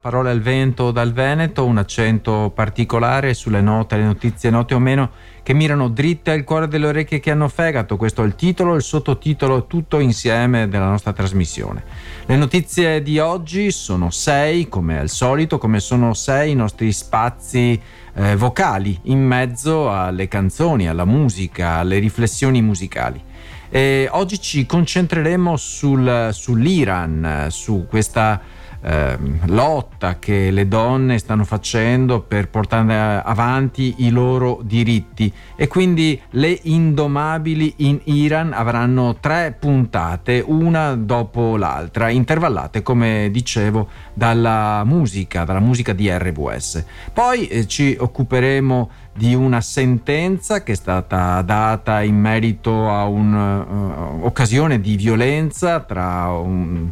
Parole al vento dal Veneto, un accento particolare sulle note, le notizie note o meno che mirano dritte al cuore delle orecchie che hanno fegato. Questo è il titolo, il sottotitolo, tutto insieme della nostra trasmissione. Le notizie di oggi sono sei, come al solito, come sono sei i nostri spazi eh, vocali in mezzo alle canzoni, alla musica, alle riflessioni musicali. E oggi ci concentreremo sul, sull'Iran, su questa eh, lotta che le donne stanno facendo per portare avanti i loro diritti. E quindi le indomabili in Iran avranno tre puntate una dopo l'altra intervallate come dicevo dalla musica dalla musica di RWS poi eh, ci occuperemo di una sentenza che è stata data in merito a un'occasione uh, di violenza tra un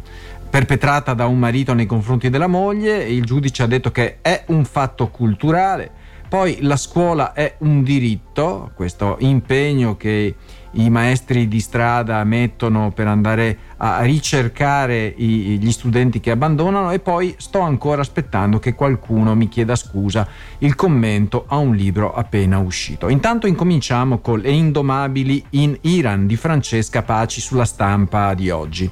perpetrata da un marito nei confronti della moglie il giudice ha detto che è un fatto culturale. Poi la scuola è un diritto, questo impegno che i maestri di strada mettono per andare a ricercare i, gli studenti che abbandonano e poi sto ancora aspettando che qualcuno mi chieda scusa il commento a un libro appena uscito. Intanto incominciamo con Le Indomabili in Iran di Francesca Paci sulla stampa di oggi.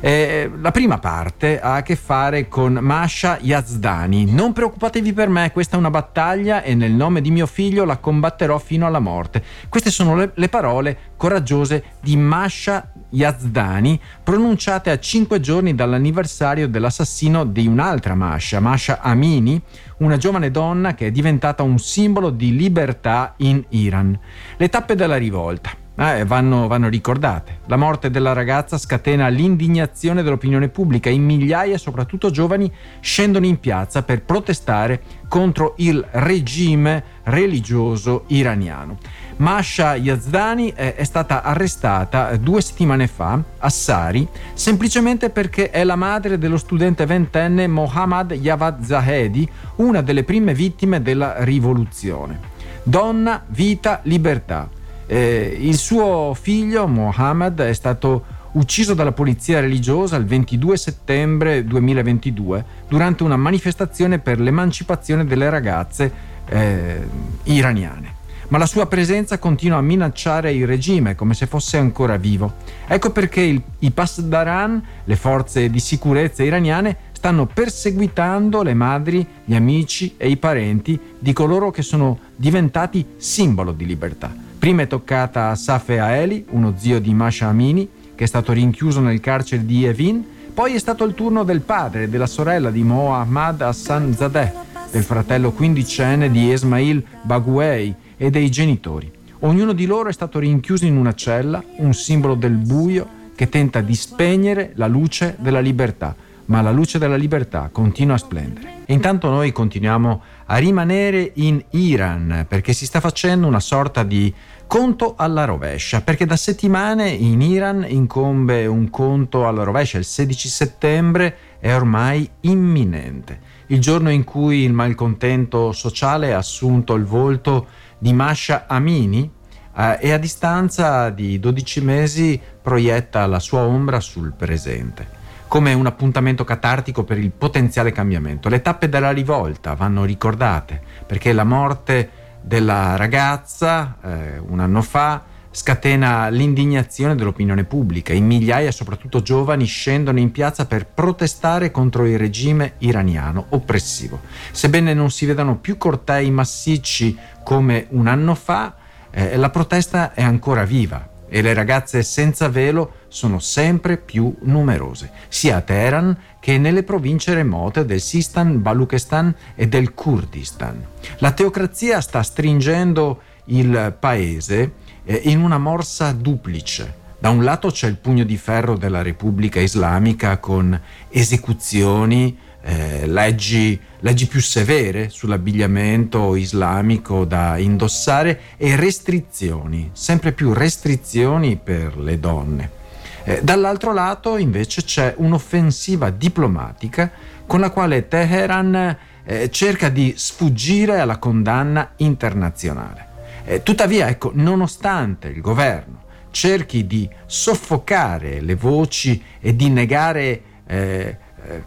Eh, la prima parte ha a che fare con Masha Yazdani. Non preoccupatevi per me, questa è una battaglia e nel nome di mio figlio la combatterò fino alla morte. Queste sono le, le parole coraggiose di Masha Yazdani, pronunciate a cinque giorni dall'anniversario dell'assassino di un'altra Masha, Masha Amini, una giovane donna che è diventata un simbolo di libertà in Iran. Le tappe della rivolta. Eh, vanno, vanno, ricordate. La morte della ragazza scatena l'indignazione dell'opinione pubblica e migliaia, soprattutto giovani, scendono in piazza per protestare contro il regime religioso iraniano. Masha Yazdani è, è stata arrestata due settimane fa a Sari semplicemente perché è la madre dello studente ventenne Mohammad Yavad Zahedi, una delle prime vittime della rivoluzione. Donna, vita, libertà eh, il suo figlio Mohammed è stato ucciso dalla polizia religiosa il 22 settembre 2022 durante una manifestazione per l'emancipazione delle ragazze eh, iraniane. Ma la sua presenza continua a minacciare il regime come se fosse ancora vivo. Ecco perché il, i Pasdaran, le forze di sicurezza iraniane, stanno perseguitando le madri, gli amici e i parenti di coloro che sono diventati simbolo di libertà. Prima è toccata a Safe Aeli, uno zio di Masha Amini, che è stato rinchiuso nel carcere di Evin, poi è stato il turno del padre e della sorella di Mohammad Hassan Zadeh, del fratello quindicenne di Esmail Baguei e dei genitori. Ognuno di loro è stato rinchiuso in una cella, un simbolo del buio che tenta di spegnere la luce della libertà, ma la luce della libertà continua a splendere. E intanto noi continuiamo a rimanere in Iran perché si sta facendo una sorta di conto alla rovescia, perché da settimane in Iran incombe un conto alla rovescia, il 16 settembre è ormai imminente, il giorno in cui il malcontento sociale ha assunto il volto di Masha Amini eh, e a distanza di 12 mesi proietta la sua ombra sul presente come un appuntamento catartico per il potenziale cambiamento. Le tappe della rivolta vanno ricordate perché la morte della ragazza eh, un anno fa scatena l'indignazione dell'opinione pubblica. In migliaia, soprattutto giovani, scendono in piazza per protestare contro il regime iraniano oppressivo. Sebbene non si vedano più cortei massicci come un anno fa, eh, la protesta è ancora viva e le ragazze senza velo sono sempre più numerose, sia a Teheran che nelle province remote del Sistan, Baluchistan e del Kurdistan. La teocrazia sta stringendo il paese eh, in una morsa duplice. Da un lato c'è il pugno di ferro della Repubblica Islamica con esecuzioni, eh, leggi, leggi più severe sull'abbigliamento islamico da indossare e restrizioni, sempre più restrizioni per le donne. Eh, dall'altro lato invece c'è un'offensiva diplomatica con la quale Teheran eh, cerca di sfuggire alla condanna internazionale. Eh, tuttavia, ecco, nonostante il governo cerchi di soffocare le voci e di negare eh, eh,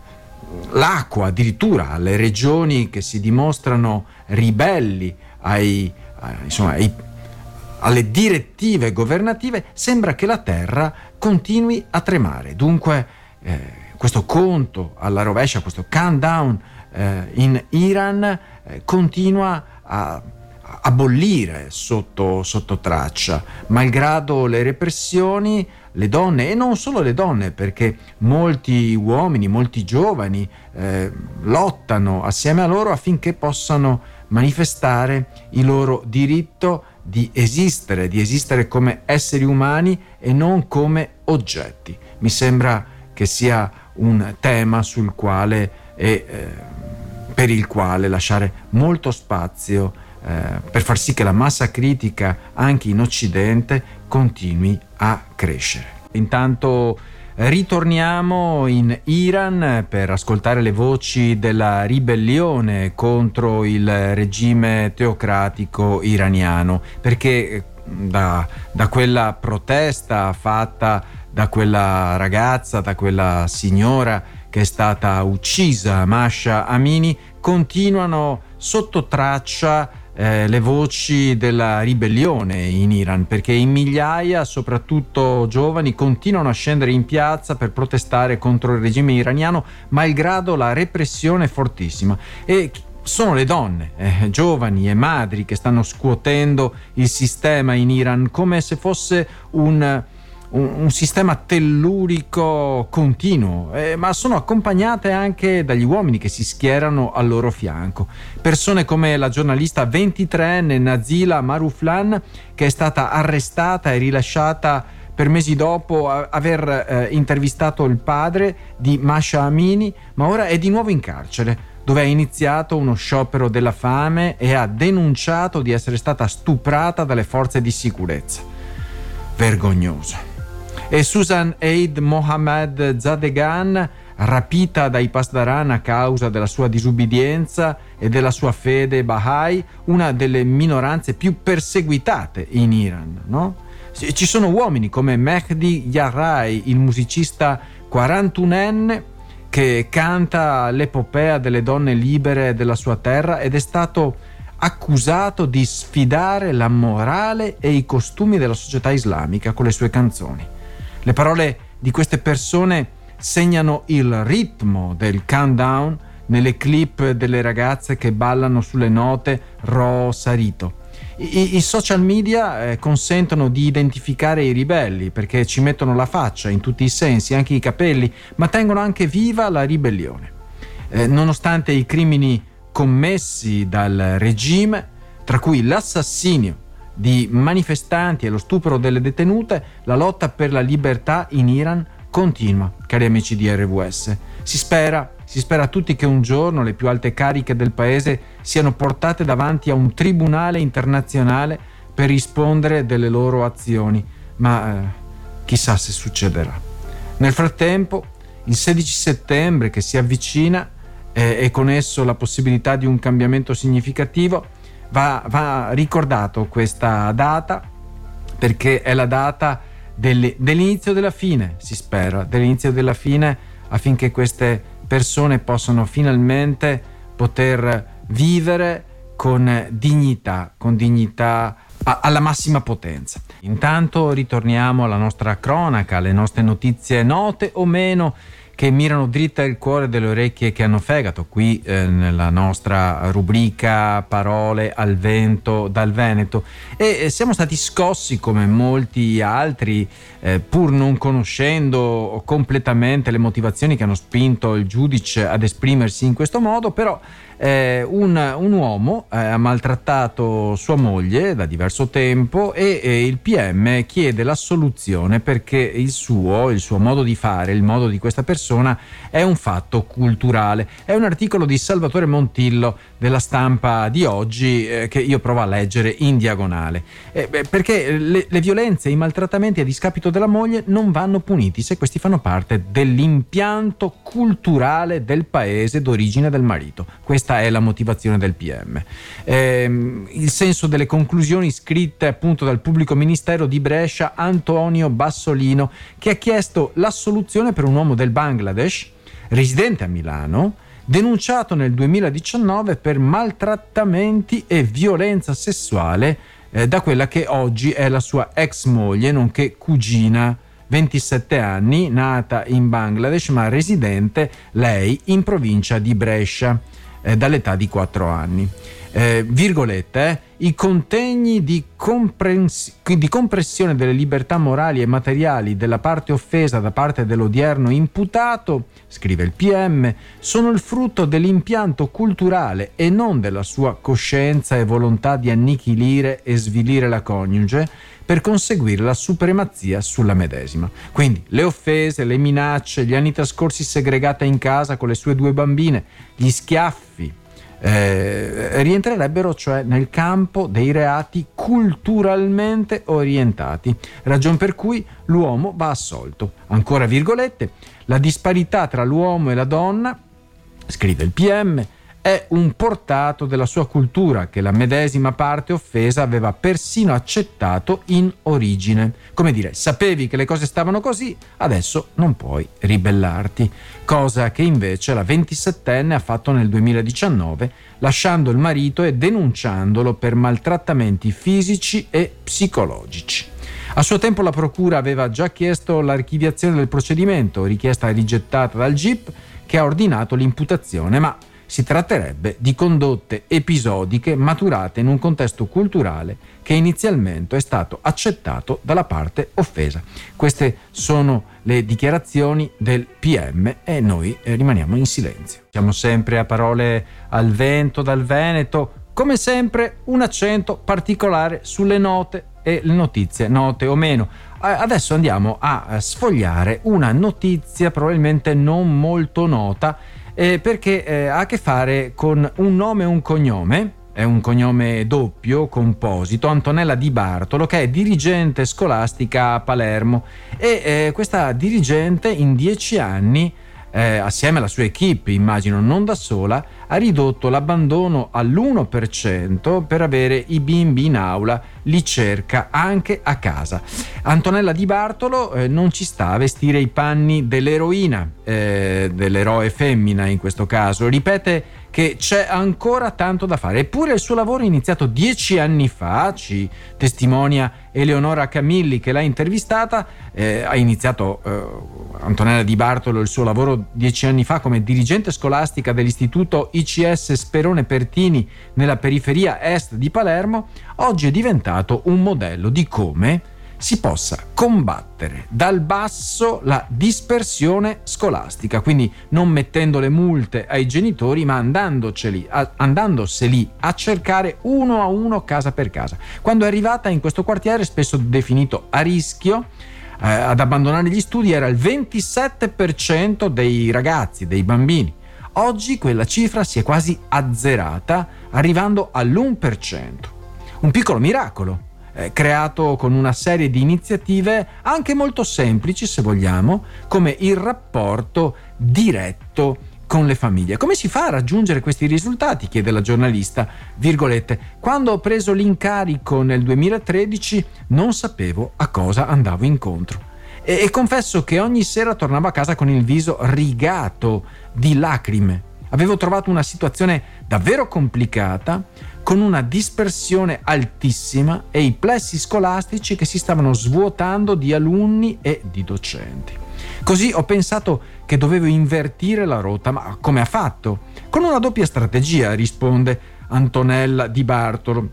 l'acqua addirittura alle regioni che si dimostrano ribelli ai, insomma, ai, alle direttive governative, sembra che la terra continui a tremare. Dunque eh, questo conto alla rovescia, questo countdown eh, in Iran eh, continua a a bollire sotto, sotto traccia, malgrado le repressioni, le donne, e non solo le donne, perché molti uomini, molti giovani eh, lottano assieme a loro affinché possano manifestare il loro diritto di esistere, di esistere come esseri umani e non come oggetti. Mi sembra che sia un tema sul quale e eh, per il quale lasciare molto spazio eh, per far sì che la massa critica anche in Occidente continui a crescere. Intanto ritorniamo in Iran per ascoltare le voci della ribellione contro il regime teocratico iraniano, perché eh, da, da quella protesta fatta da quella ragazza, da quella signora che è stata uccisa, Masha Amini, continuano sotto traccia eh, le voci della ribellione in Iran, perché in migliaia, soprattutto giovani, continuano a scendere in piazza per protestare contro il regime iraniano, malgrado la repressione fortissima. E sono le donne, eh, giovani e madri, che stanno scuotendo il sistema in Iran come se fosse un un, un sistema tellurico continuo, eh, ma sono accompagnate anche dagli uomini che si schierano al loro fianco. Persone come la giornalista 23enne Nazila Maruflan, che è stata arrestata e rilasciata per mesi dopo aver eh, intervistato il padre di Masha Amini, ma ora è di nuovo in carcere dove ha iniziato uno sciopero della fame e ha denunciato di essere stata stuprata dalle forze di sicurezza. Vergognoso e Susan Eid Mohammed Zadegan, rapita dai Pasdaran a causa della sua disubbidienza e della sua fede Bahá'í, una delle minoranze più perseguitate in Iran. No? Ci sono uomini come Mehdi Yarrai, il musicista 41enne che canta l'epopea delle donne libere della sua terra ed è stato accusato di sfidare la morale e i costumi della società islamica con le sue canzoni. Le parole di queste persone segnano il ritmo del countdown nelle clip delle ragazze che ballano sulle note Ro Sarito. I, I, social media eh, consentono di identificare i ribelli perché ci mettono la faccia in tutti i sensi, anche i capelli, ma tengono anche viva la ribellione. Eh, nonostante i crimini commessi dal regime, tra cui l'assassinio di manifestanti e lo stupro delle detenute, la lotta per la libertà in Iran continua, cari amici di RWS. Si spera, si spera tutti che un giorno le più alte cariche del paese siano portate davanti a un tribunale internazionale per rispondere delle loro azioni, ma eh, chissà se succederà. Nel frattempo, il 16 settembre che si avvicina eh, e con esso la possibilità di un cambiamento significativo, va, va ricordato questa data perché è la data delle, dell'inizio della fine, si spera, dell'inizio della fine affinché queste persone possano finalmente poter vivere con dignità, con dignità alla massima potenza. Intanto ritorniamo alla nostra cronaca, alle nostre notizie note o meno che mirano dritta il cuore delle orecchie che hanno fegato, qui eh, nella nostra rubrica Parole al vento dal Veneto. E eh, siamo stati scossi come molti altri, eh, pur non conoscendo completamente le motivazioni che hanno spinto il giudice ad esprimersi in questo modo, però eh, un, un, uomo eh, ha maltrattato sua moglie da diverso tempo e, e, il PM chiede l'assoluzione perché il suo, il suo modo di fare, il modo di questa persona è un fatto culturale. È un articolo di Salvatore Montillo della stampa di oggi eh, che io provo a leggere in diagonale. Eh, beh, perché le, le violenze e i maltrattamenti a discapito della moglie non vanno puniti se questi fanno parte dell'impianto culturale del paese d'origine del marito. Questa è la motivazione del PM. Eh, il senso delle conclusioni scritte appunto dal pubblico ministero di Brescia Antonio Bassolino che ha chiesto l'assoluzione per un uomo del Bangladesh residente a Milano, denunciato nel 2019 per maltrattamenti e violenza sessuale eh, da quella che oggi è la sua ex moglie, nonché cugina, 27 anni, nata in Bangladesh ma residente lei in provincia di Brescia eh, dall'età di 4 anni eh, virgolette, eh, i contegni di, comprens- di, compressione delle libertà morali e materiali della parte offesa da parte dell'odierno imputato, scrive il PM, sono il frutto dell'impianto culturale e non della sua coscienza e volontà di annichilire e svilire la coniuge per conseguire la supremazia sulla medesima. Quindi le offese, le minacce, gli anni trascorsi segregata in casa con le sue due bambine, gli schiaffi, eh, rientrerebbero cioè nel campo dei reati culturalmente orientati, ragion per cui l'uomo va assolto. Ancora virgolette, la disparità tra l'uomo e la donna, scrive il PM, è un portato della sua cultura che la medesima parte offesa aveva persino accettato in origine. Come dire, sapevi che le cose stavano così, adesso non puoi ribellarti. Cosa che invece la 27enne ha fatto nel 2019, lasciando il marito e denunciandolo per maltrattamenti fisici e psicologici. A suo tempo la Procura aveva già chiesto l'archiviazione del procedimento, richiesta rigettata dal GIP che ha ordinato l'imputazione, ma si tratterebbe di condotte episodiche maturate in un contesto culturale che inizialmente è stato accettato dalla parte offesa. Queste sono le dichiarazioni del PM e noi eh, rimaniamo in silenzio. Siamo sempre a parole al vento dal Veneto, come sempre un accento particolare sulle note e le notizie note o meno. Adesso andiamo a sfogliare una notizia probabilmente non molto nota eh, perché eh, ha a che fare con un nome e un cognome è un cognome doppio, composito, Antonella Di Bartolo, che è dirigente scolastica a Palermo. E eh, questa dirigente in dieci anni eh, assieme alla sua equip, immagino non da sola, ha ridotto l'abbandono all'1% per avere i bimbi in aula, li cerca anche a casa. Antonella Di Bartolo eh, non ci sta a vestire i panni dell'eroina, eh, dell'eroe femmina in questo caso, ripete che c'è ancora tanto da fare. Eppure il suo lavoro iniziato dieci anni fa, ci testimonia Eleonora Camilli che l'ha intervistata, eh, ha iniziato eh, Antonella Di Bartolo il suo lavoro dieci anni fa come dirigente scolastica dell'istituto ICS Sperone Pertini nella periferia est di Palermo, oggi è diventato un modello di come si possa combattere dal basso la dispersione scolastica, quindi non mettendo le multe ai genitori, ma a, andandoseli a cercare uno a uno casa per casa. Quando è arrivata in questo quartiere, spesso definito a rischio, eh, ad abbandonare gli studi era il 27% dei ragazzi, dei bambini. Oggi quella cifra si è quasi azzerata, arrivando all'1%. Un piccolo miracolo eh, creato con una serie di iniziative anche molto semplici, se vogliamo, come il rapporto diretto con le famiglie. Come si fa a raggiungere questi risultati? chiede la giornalista, virgolette, quando ho preso l'incarico nel 2013 non sapevo a cosa andavo incontro. E, e confesso che ogni sera tornavo a casa con il viso rigato di lacrime. Avevo trovato una situazione davvero complicata con una dispersione altissima e i plessi scolastici che si stavano svuotando di alunni e di docenti. Così ho pensato che dovevo invertire la rotta, ma come ha fatto? Con una doppia strategia, risponde Antonella Di Bartolo.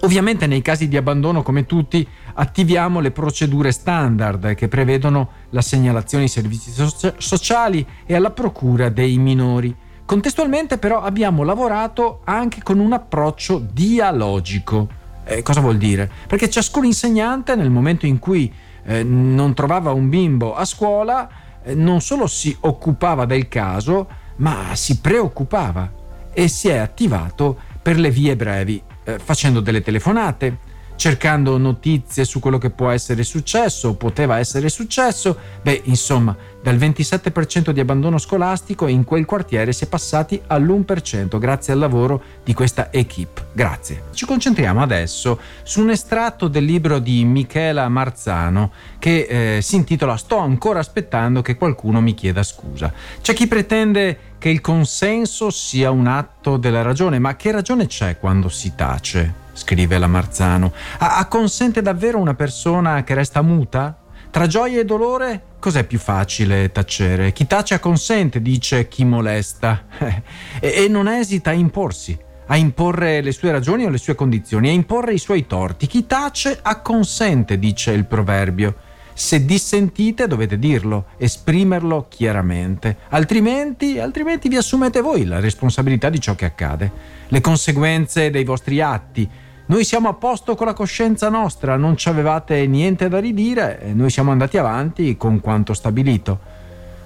Ovviamente nei casi di abbandono, come tutti, attiviamo le procedure standard che prevedono la segnalazione ai servizi sociali e alla procura dei minori. Contestualmente però abbiamo lavorato anche con un approccio dialogico. Eh, cosa vuol dire? Perché ciascun insegnante nel momento in cui eh, non trovava un bimbo a scuola eh, non solo si occupava del caso, ma si preoccupava e si è attivato per le vie brevi, eh, facendo delle telefonate, cercando notizie su quello che può essere successo o poteva essere successo. Beh, insomma, dal 27% di abbandono scolastico in quel quartiere si è passati all'1% grazie al lavoro di questa equipe. Grazie. Ci concentriamo adesso su un estratto del libro di Michela Marzano che eh, si intitola Sto ancora aspettando che qualcuno mi chieda scusa. C'è chi pretende che il consenso sia un atto della ragione, ma che ragione c'è quando si tace? Scrive la Marzano. Acconsente davvero una persona che resta muta? Tra gioia e dolore, cos'è più facile tacere? Chi tace acconsente, dice chi molesta, e, e non esita a imporsi, a imporre le sue ragioni o le sue condizioni, a imporre i suoi torti. Chi tace acconsente, dice il proverbio. Se dissentite dovete dirlo, esprimerlo chiaramente, altrimenti, altrimenti vi assumete voi la responsabilità di ciò che accade, le conseguenze dei vostri atti, noi siamo a posto con la coscienza nostra, non ci avevate niente da ridire e noi siamo andati avanti con quanto stabilito.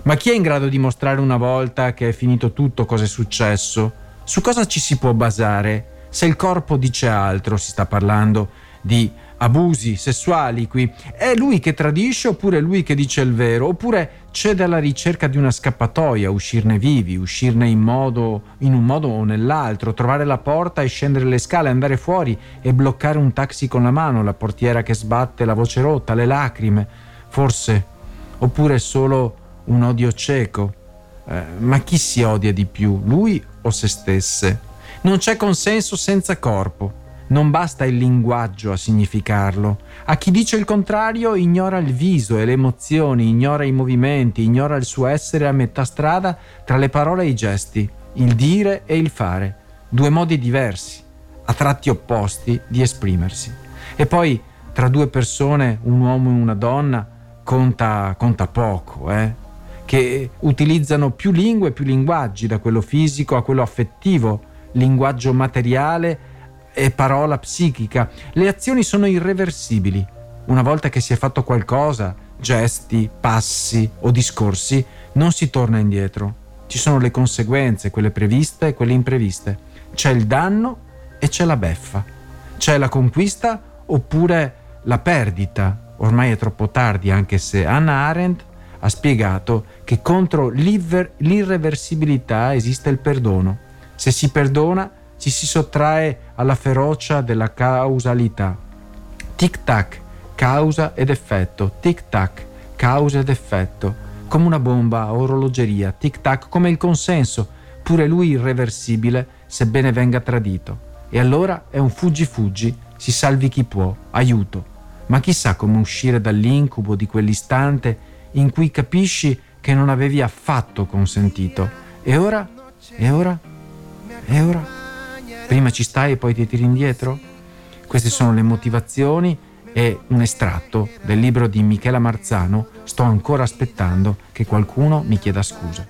Ma chi è in grado di mostrare una volta che è finito tutto cosa è successo? Su cosa ci si può basare? Se il corpo dice altro, si sta parlando di abusi sessuali qui. È lui che tradisce oppure è lui che dice il vero? Oppure cede alla ricerca di una scappatoia, uscirne vivi, uscirne in, modo, in un modo o nell'altro, trovare la porta e scendere le scale, andare fuori e bloccare un taxi con la mano, la portiera che sbatte, la voce rotta, le lacrime, forse. Oppure solo un odio cieco. Eh, ma chi si odia di più, lui o se stesse? Non c'è consenso senza corpo. Non basta il linguaggio a significarlo. A chi dice il contrario ignora il viso e le emozioni, ignora i movimenti, ignora il suo essere a metà strada tra le parole e i gesti, il dire e il fare. Due modi diversi, a tratti opposti di esprimersi. E poi tra due persone, un uomo e una donna, conta, conta poco, eh? che utilizzano più lingue e più linguaggi, da quello fisico a quello affettivo, linguaggio materiale è parola psichica. Le azioni sono irreversibili. Una volta che si è fatto qualcosa, gesti, passi o discorsi, non si torna indietro. Ci sono le conseguenze, quelle previste e quelle impreviste. C'è il danno e c'è la beffa. C'è la conquista oppure la perdita. Ormai è troppo tardi, anche se Anna Arendt ha spiegato che contro l'irreversibilità esiste il perdono. Se si perdona, ci si sottrae alla ferocia della causalità. Tic tac, causa ed effetto, tic tac, causa ed effetto, come una bomba a orologeria, tic tac, come il consenso, pure lui irreversibile, sebbene venga tradito. E allora è un fuggi fuggi, si salvi chi può, aiuto. Ma chissà come uscire dall'incubo di quell'istante in cui capisci che non avevi affatto consentito. E ora? E ora? E ora? Prima ci stai e poi ti tiri indietro? Queste sono le motivazioni e un estratto del libro di Michela Marzano Sto ancora aspettando che qualcuno mi chieda scusa.